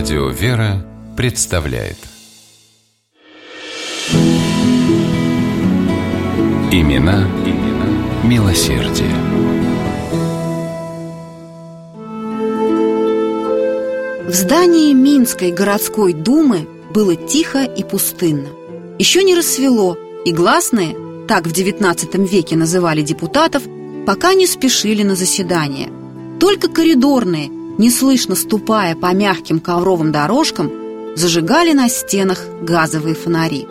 Радио «Вера» представляет Имена, имена милосердие. В здании Минской городской думы было тихо и пустынно. Еще не рассвело, и гласные, так в XIX веке называли депутатов, пока не спешили на заседание. Только коридорные, неслышно ступая по мягким ковровым дорожкам, зажигали на стенах газовые фонари.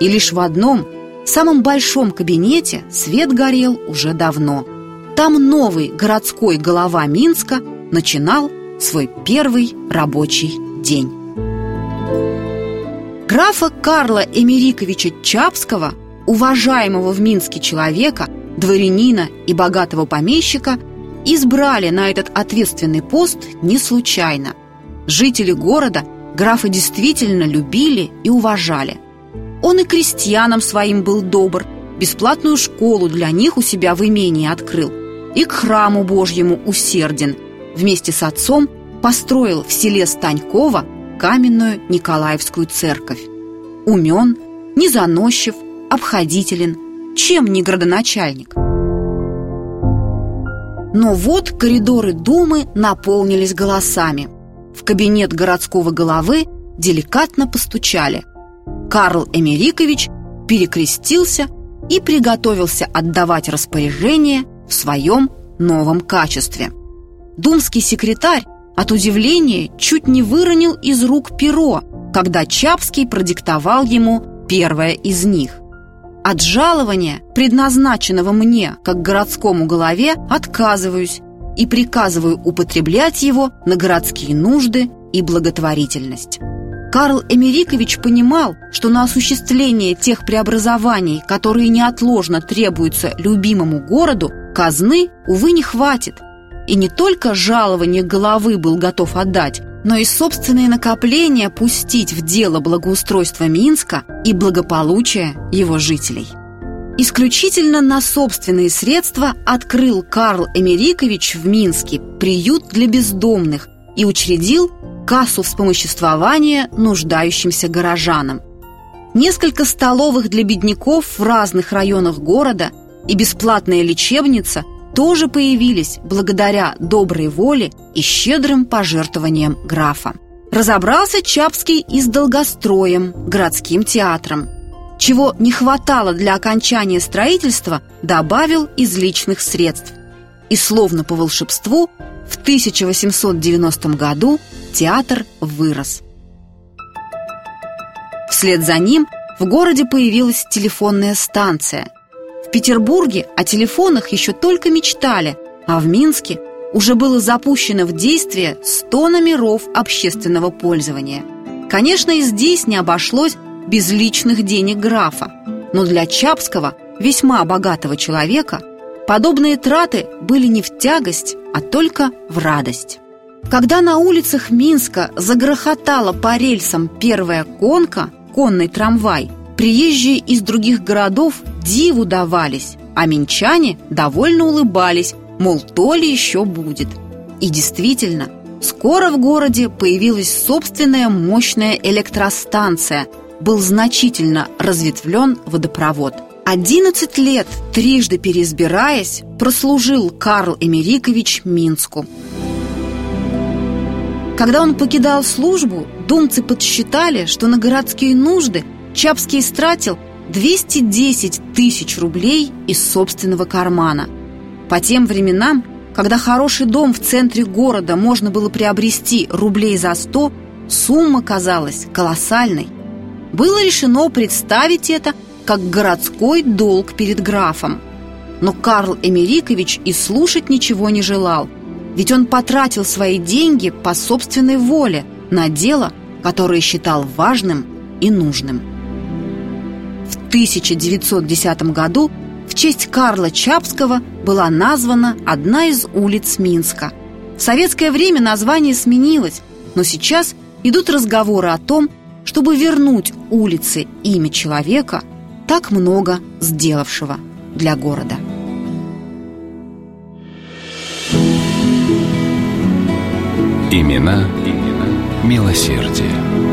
И лишь в одном, самом большом кабинете свет горел уже давно. Там новый городской голова Минска начинал свой первый рабочий день. Графа Карла Эмериковича Чапского, уважаемого в Минске человека, дворянина и богатого помещика, избрали на этот ответственный пост не случайно. Жители города графа действительно любили и уважали. Он и крестьянам своим был добр, бесплатную школу для них у себя в имении открыл, и к храму Божьему усерден – вместе с отцом построил в селе Станькова каменную Николаевскую церковь. Умен, незаносчив, обходителен, чем не градоначальник. Но вот коридоры Думы наполнились голосами. В кабинет городского головы деликатно постучали. Карл Эмерикович перекрестился и приготовился отдавать распоряжение в своем новом качестве – Думский секретарь от удивления чуть не выронил из рук перо, когда Чапский продиктовал ему первое из них. От жалования, предназначенного мне, как городскому голове, отказываюсь и приказываю употреблять его на городские нужды и благотворительность. Карл Эмерикович понимал, что на осуществление тех преобразований, которые неотложно требуются любимому городу, казны, увы, не хватит – и не только жалование головы был готов отдать, но и собственные накопления пустить в дело благоустройства Минска и благополучия его жителей. Исключительно на собственные средства открыл Карл Эмерикович в Минске приют для бездомных и учредил кассу вспомоществования нуждающимся горожанам. Несколько столовых для бедняков в разных районах города и бесплатная лечебница тоже появились благодаря доброй воле и щедрым пожертвованиям графа. Разобрался Чапский и с долгостроем, городским театром. Чего не хватало для окончания строительства, добавил из личных средств. И словно по волшебству, в 1890 году театр вырос. Вслед за ним в городе появилась телефонная станция – Петербурге о телефонах еще только мечтали, а в Минске уже было запущено в действие 100 номеров общественного пользования. Конечно, и здесь не обошлось без личных денег графа, но для Чапского, весьма богатого человека, подобные траты были не в тягость, а только в радость. Когда на улицах Минска загрохотала по рельсам первая конка, конный трамвай – Приезжие из других городов диву давались, а минчане довольно улыбались, мол, то ли еще будет. И действительно, скоро в городе появилась собственная мощная электростанция, был значительно разветвлен водопровод. 11 лет, трижды переизбираясь, прослужил Карл Эмерикович Минску. Когда он покидал службу, думцы подсчитали, что на городские нужды – Чапский истратил 210 тысяч рублей из собственного кармана. По тем временам, когда хороший дом в центре города можно было приобрести рублей за 100, сумма казалась колоссальной. Было решено представить это как городской долг перед графом. Но Карл Эмерикович и слушать ничего не желал, ведь он потратил свои деньги по собственной воле на дело, которое считал важным и нужным. 1910 году в честь Карла Чапского была названа одна из улиц Минска. В советское время название сменилось, но сейчас идут разговоры о том, чтобы вернуть улице имя человека, так много сделавшего для города. Имена, имена милосердие.